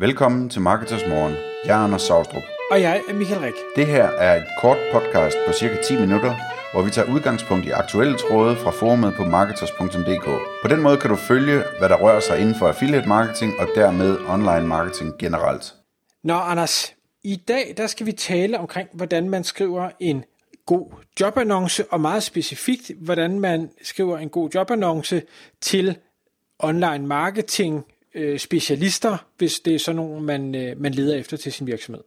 Velkommen til Marketers Morgen. Jeg er Anders Saustrup. Og jeg er Michael Rik. Det her er et kort podcast på cirka 10 minutter, hvor vi tager udgangspunkt i aktuelle tråde fra forumet på marketers.dk. På den måde kan du følge, hvad der rører sig inden for affiliate marketing og dermed online marketing generelt. Nå, Anders, i dag der skal vi tale omkring, hvordan man skriver en god jobannonce, og meget specifikt, hvordan man skriver en god jobannonce til online marketing øh, specialister, hvis det er sådan nogen, man, øh, man leder efter til sin virksomhed.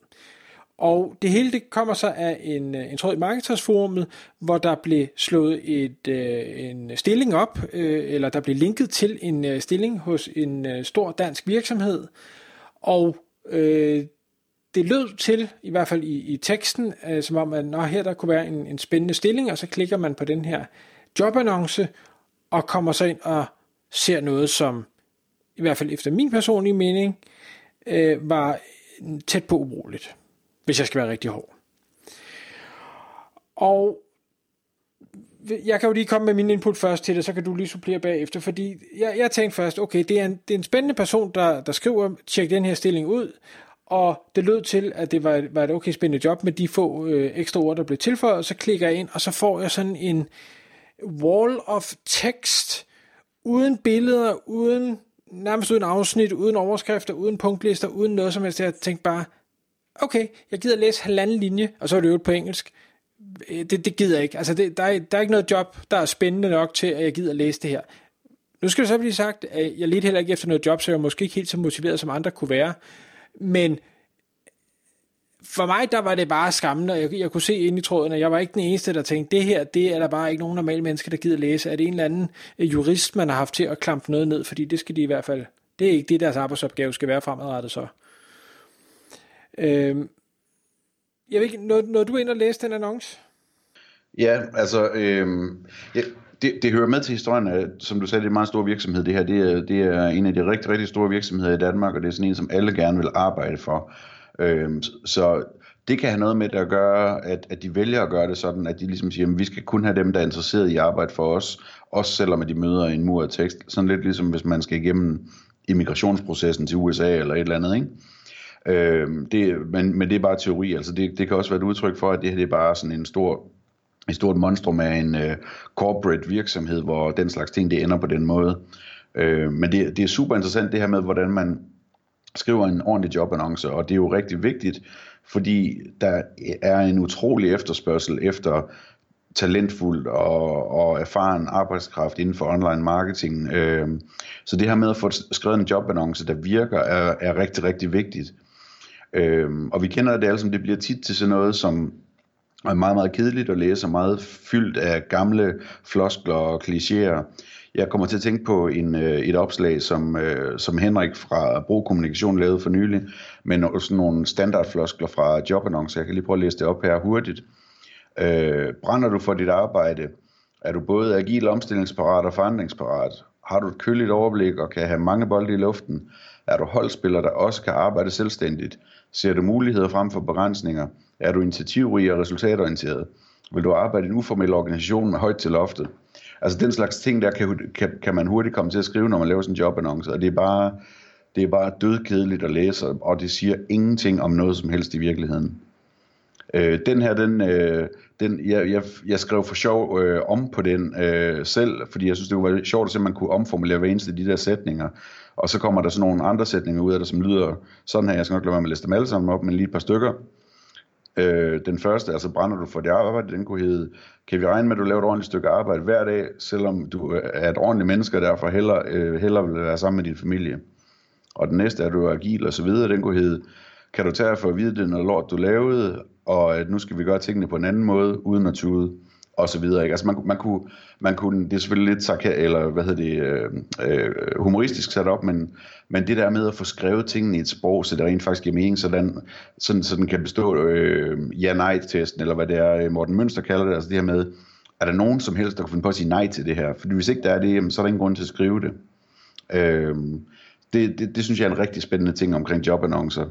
Og det hele det kommer så af en, øh, en tråd i Marketersforumet, hvor der blev slået et, øh, en stilling op, øh, eller der blev linket til en øh, stilling hos en øh, stor dansk virksomhed. Og øh, det lød til, i hvert fald i, i teksten, øh, som om, at nå, her der kunne være en, en spændende stilling, og så klikker man på den her jobannonce, og kommer så ind og ser noget, som i hvert fald efter min personlige mening, øh, var tæt på ubrugeligt, hvis jeg skal være rigtig hård. Og jeg kan jo lige komme med min input først til det, så kan du lige supplere bagefter, fordi jeg, jeg tænkte først, okay, det er, en, det er en spændende person, der, der skriver, tjek den her stilling ud, og det lød til, at det var, var et okay spændende job med de få øh, ekstra ord, der blev tilføjet, så klikker jeg ind, og så får jeg sådan en wall of text, uden billeder, uden nærmest uden afsnit, uden overskrifter, uden punktlister, uden noget som helst. Jeg tænkte bare, okay, jeg gider læse halvanden linje, og så er det øvrigt på engelsk. Øh, det, det gider jeg ikke. Altså, det, der, er, der er ikke noget job, der er spændende nok til, at jeg gider læse det her. Nu skal det så blive sagt, at jeg lidt heller ikke efter noget job, så jeg er måske ikke helt så motiveret, som andre kunne være. Men for mig, der var det bare skræmmende, og jeg, jeg kunne se ind i tråden, at jeg var ikke den eneste, der tænkte, det her, det er der bare ikke nogen normale mennesker, der gider læse. Er det en eller anden øh, jurist, man har haft til at klampe noget ned, fordi det skal de i hvert fald, det er ikke det, deres arbejdsopgave skal være fremadrettet så. Øhm, jeg ved ikke, når, når du ind og læse den annonce? Ja, altså, øhm, ja, det, det hører med til historien, at, som du sagde, det er en meget stor virksomhed. Det her det er, det er en af de rigtig, rigtig store virksomheder i Danmark, og det er sådan en, som alle gerne vil arbejde for. Øhm, så det kan have noget med det at gøre, at, at de vælger at gøre det sådan, at de ligesom siger, at vi skal kun have dem, der er interesseret i arbejde for os, også selvom de møder en mur af tekst. Sådan lidt ligesom hvis man skal igennem immigrationsprocessen til USA eller et eller andet, ikke? Øhm, det, men, men det er bare teori, altså det, det kan også være et udtryk for, at det her det er bare sådan en stor et stort monstrum af en uh, corporate virksomhed, hvor den slags ting det ender på den måde. Uh, men det, det er super interessant det her med, hvordan man skriver en ordentlig jobannonce, og det er jo rigtig vigtigt, fordi der er en utrolig efterspørgsel efter talentfuld og, og erfaren arbejdskraft inden for online marketing. Øh, så det her med at få skrevet en jobannonce, der virker, er, er rigtig, rigtig vigtigt. Øh, og vi kender det alle som det bliver tit til sådan noget, som er meget, meget kedeligt at læse, og meget fyldt af gamle floskler og klichéer. Jeg kommer til at tænke på en, øh, et opslag, som, øh, som Henrik fra Brug Kommunikation lavede for nylig, med sådan nogle standardfloskler fra jobannoncer. Jeg kan lige prøve at læse det op her hurtigt. Øh, brænder du for dit arbejde? Er du både agil, omstillingsparat og forandringsparat? Har du et køligt overblik og kan have mange bolde i luften? Er du holdspiller, der også kan arbejde selvstændigt? Ser du muligheder frem for begrænsninger? Er du initiativrig og resultatorienteret? Vil du arbejde i en uformel organisation med højt til loftet? Altså den slags ting, der kan, kan, kan man hurtigt komme til at skrive, når man laver sådan en jobannonce, og det er bare, det er bare dødkedeligt at læse, og det siger ingenting om noget som helst i virkeligheden. Øh, den her, den, øh, den jeg, jeg, jeg skrev for sjov øh, om på den øh, selv, fordi jeg synes, det var sjovt at se, at man kunne omformulere hver eneste af de der sætninger. Og så kommer der sådan nogle andre sætninger ud af det, som lyder sådan her. Jeg skal nok lade være med at læse dem alle sammen op, men lige et par stykker. Øh, den første, altså brænder du for dit arbejde, den kunne hedde, kan vi regne med, at du laver et ordentligt stykke arbejde hver dag, selvom du øh, er et ordentligt menneske, og derfor heller, øh, heller vil være sammen med din familie. Og den næste er, du er agil og så videre, den kunne hedde, kan du tage for at vide, det noget lort, du lavede, og at nu skal vi gøre tingene på en anden måde, uden at tude? Og så videre. Ikke? Altså man, man, kunne, man kunne, det er selvfølgelig lidt sarka, eller hvad hedder det, øh, øh, humoristisk sat op, men, men det der med at få skrevet tingene i et sprog, så det rent faktisk giver mening, så den, sådan, så den kan bestå øh, ja-nej-testen, eller hvad det er, øh, Morten Mønster kalder det, altså det her med, er der nogen som helst, der kan finde på at sige nej til det her? For hvis ikke der er det, jamen, så er der ingen grund til at skrive det. Øh, det, det, det synes jeg er en rigtig spændende ting omkring jobannoncer.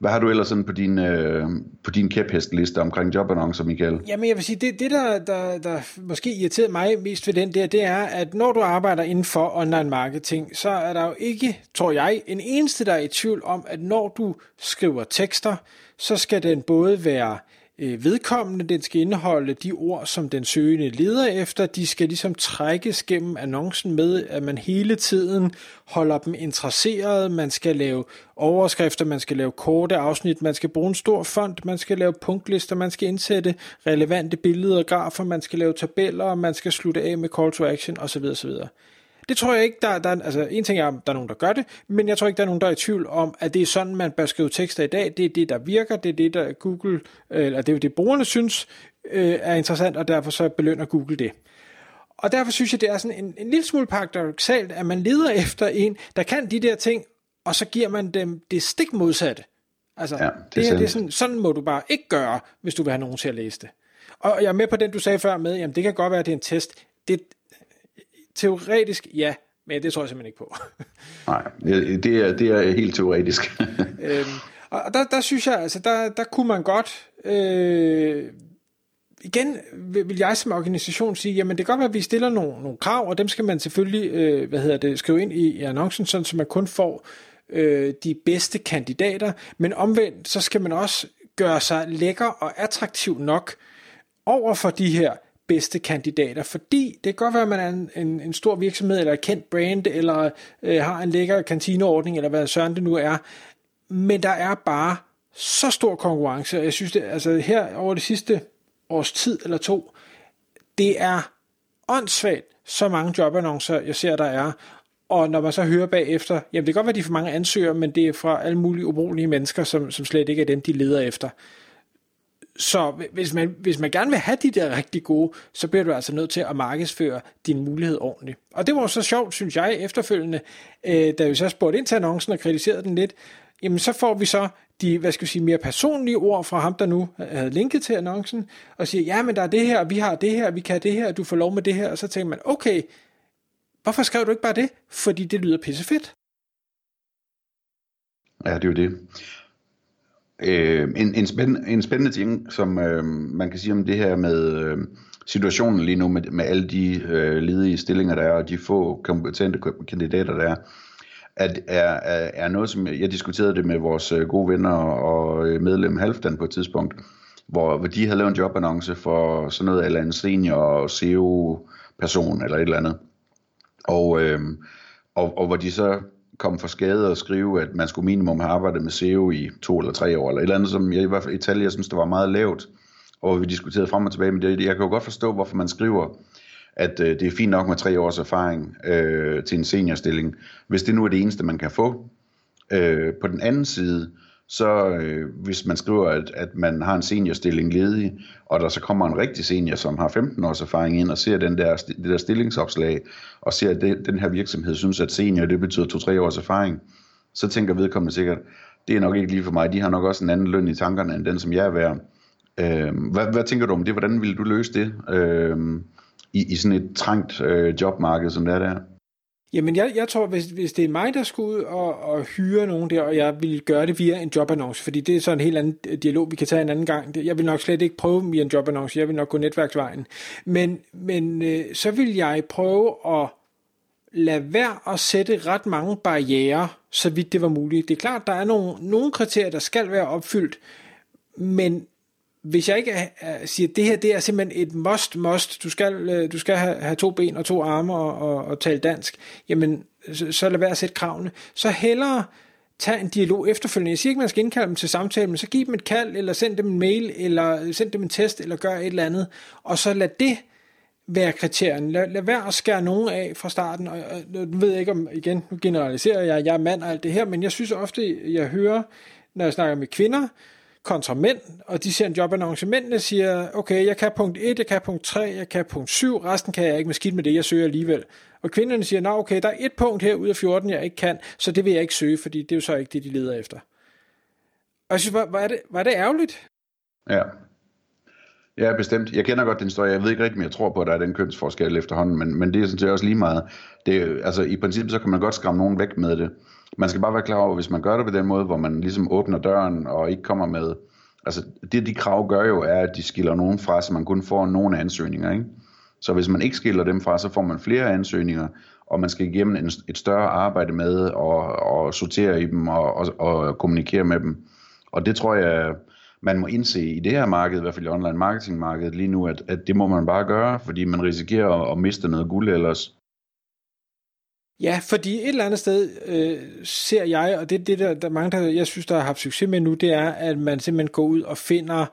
Hvad har du ellers sådan på din, øh, på din kæphestliste omkring jobannoncer, Michael? Jamen jeg vil sige, det, det der, der, der måske irriterede mig mest ved den der, det er, at når du arbejder inden for online marketing, så er der jo ikke, tror jeg, en eneste, der er i tvivl om, at når du skriver tekster, så skal den både være øh, Øh, vedkommende, den skal indeholde de ord, som den søgende leder efter, de skal ligesom trækkes gennem annoncen med, at man hele tiden holder dem interesseret, man skal lave overskrifter, man skal lave korte afsnit, man skal bruge en stor font, man skal lave punktlister, man skal indsætte relevante billeder og grafer, man skal lave tabeller, man skal slutte af med call to action osv. osv. Det tror jeg ikke, der, der altså en ting er, at der er nogen, der gør det, men jeg tror ikke, der er nogen, der er i tvivl om, at det er sådan, man bør skrive tekster i dag. Det er det, der virker, det er det, der Google, øh, eller det er det, brugerne synes øh, er interessant, og derfor så belønner Google det. Og derfor synes jeg, det er sådan en, en lille smule paradoxalt, at man leder efter en, der kan de der ting, og så giver man dem det stik modsatte. Altså, ja, det, det, her, det er sådan, sådan må du bare ikke gøre, hvis du vil have nogen til at læse det. Og jeg er med på den, du sagde før med, jamen det kan godt være, at det er en test. Det, Teoretisk, ja, men det tror jeg simpelthen ikke på. Nej, det er, det er helt teoretisk. øhm, og der, der synes jeg, altså, der, der kunne man godt... Øh, igen vil jeg som organisation sige, jamen det kan godt være, at vi stiller nogle, nogle krav, og dem skal man selvfølgelig øh, hvad hedder det, skrive ind i, i annoncen, sådan, så man kun får øh, de bedste kandidater, men omvendt, så skal man også gøre sig lækker og attraktiv nok over for de her bedste kandidater, fordi det kan godt være, at man er en, en, en stor virksomhed, eller et kendt brand, eller øh, har en lækker kantineordning, eller hvad søren det nu er, men der er bare så stor konkurrence, og jeg synes, det, altså her over det sidste års tid eller to, det er åndssvagt, så mange jobannoncer, jeg ser, der er, og når man så hører bagefter, jamen det kan godt være, de er for mange ansøgere, men det er fra alle mulige ubrugelige mennesker, som, som slet ikke er dem, de leder efter. Så hvis man, hvis man gerne vil have de der rigtig gode, så bliver du altså nødt til at markedsføre din mulighed ordentligt. Og det var så sjovt, synes jeg, efterfølgende, øh, da vi så spurgte ind til annoncen og kritiserede den lidt, jamen så får vi så de, hvad skal vi sige, mere personlige ord fra ham, der nu havde linket til annoncen, og siger, ja, men der er det her, vi har det her, vi kan det her, du får lov med det her, og så tænker man, okay, hvorfor skrev du ikke bare det? Fordi det lyder pissefedt. Ja, det er jo det. Øh, en, en, spændende, en spændende ting, som øh, man kan sige om det her med øh, situationen lige nu, med, med alle de øh, ledige stillinger, der er, og de få kompetente kandidater, der er, at er, er, er noget, som jeg diskuterede det med vores øh, gode venner og øh, medlem Halfdan på et tidspunkt, hvor, hvor de havde lavet en jobannonce for sådan noget, eller en senior CEO-person, eller et eller andet. Og, øh, og, og hvor de så kom for skade og skrive, at man skulle minimum have arbejdet med SEO i to eller tre år, eller et eller andet, som jeg i hvert fald i tal, jeg synes, det var meget lavt, og vi diskuterede frem og tilbage med det. Jeg kan jo godt forstå, hvorfor man skriver, at øh, det er fint nok med tre års erfaring øh, til en seniorstilling, hvis det nu er det eneste, man kan få. Øh, på den anden side, så øh, hvis man skriver, at, at man har en seniorstilling ledig, og der så kommer en rigtig senior, som har 15 års erfaring ind, og ser den der, det der stillingsopslag, og ser, at det, den her virksomhed synes, at senior, det betyder 2-3 års erfaring, så tænker vedkommende sikkert, det er nok ikke lige for mig, de har nok også en anden løn i tankerne, end den, som jeg er værd. Øh, hvad, hvad tænker du om det? Hvordan ville du løse det øh, i, i sådan et trængt øh, jobmarked, som det er der? Jamen, jeg, jeg tror, hvis, hvis det er mig, der skulle ud og, og hyre nogen der, og jeg vil gøre det via en jobannonce, fordi det er sådan en helt anden øh, dialog, vi kan tage en anden gang. Jeg vil nok slet ikke prøve via en jobannonce, jeg vil nok gå netværksvejen. Men, men øh, så vil jeg prøve at lade være at sætte ret mange barriere, så vidt det var muligt. Det er klart, der er nogle, nogle kriterier, der skal være opfyldt, men hvis jeg ikke er, siger, at det her det er simpelthen et must, must, du skal, øh, du skal have, have to ben og to arme og, og, og tale dansk, jamen så, så lad være at sætte kravene. Så hellere tage en dialog efterfølgende. Jeg siger ikke, man skal indkalde dem til samtale, men så giv dem et kald, eller send dem en mail, eller send dem en test, eller gør et eller andet, og så lad det være kriterien. Lad, lad være at skære nogen af fra starten, og, og nu ved jeg ikke om, igen, nu generaliserer jeg, jeg er mand og alt det her, men jeg synes ofte, jeg hører, når jeg snakker med kvinder, kontra mænd, og de ser en jobannonce. Mændene siger, okay, jeg kan punkt 1, jeg kan punkt 3, jeg kan punkt 7, resten kan jeg ikke med skidt med det, jeg søger alligevel. Og kvinderne siger, nå okay, der er et punkt her ud af 14, jeg ikke kan, så det vil jeg ikke søge, fordi det er jo så ikke det, de leder efter. Og jeg synes, var, var, det, var det ærgerligt? Ja. Ja, bestemt. Jeg kender godt den historie. Jeg ved ikke rigtig, om jeg tror på, at der er den kønsforskel efterhånden, men, men det er sådan set også lige meget. Det, altså, I princippet så kan man godt skræmme nogen væk med det man skal bare være klar over, hvis man gør det på den måde, hvor man ligesom åbner døren og ikke kommer med, altså det de krav gør jo, er, at de skiller nogen fra, så man kun får nogle ansøgninger, ikke? Så hvis man ikke skiller dem fra, så får man flere ansøgninger, og man skal igennem en, et større arbejde med og, og sortere i dem og, og, og kommunikere med dem. Og det tror jeg, man må indse i det her marked, i hvert fald i online marketing markedet lige nu, at, at det må man bare gøre, fordi man risikerer at, at miste noget guld ellers. Ja, fordi et eller andet sted øh, ser jeg, og det er det, der, der mange, der jeg synes, der har haft succes med nu, det er, at man simpelthen går ud og finder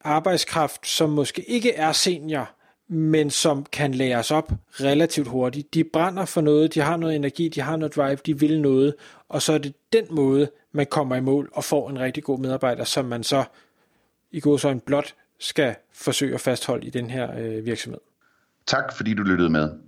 arbejdskraft, som måske ikke er senior, men som kan læres op relativt hurtigt. De brænder for noget, de har noget energi, de har noget drive, de vil noget, og så er det den måde, man kommer i mål og får en rigtig god medarbejder, som man så i god så en blot skal forsøge at fastholde i den her øh, virksomhed. Tak fordi du lyttede med.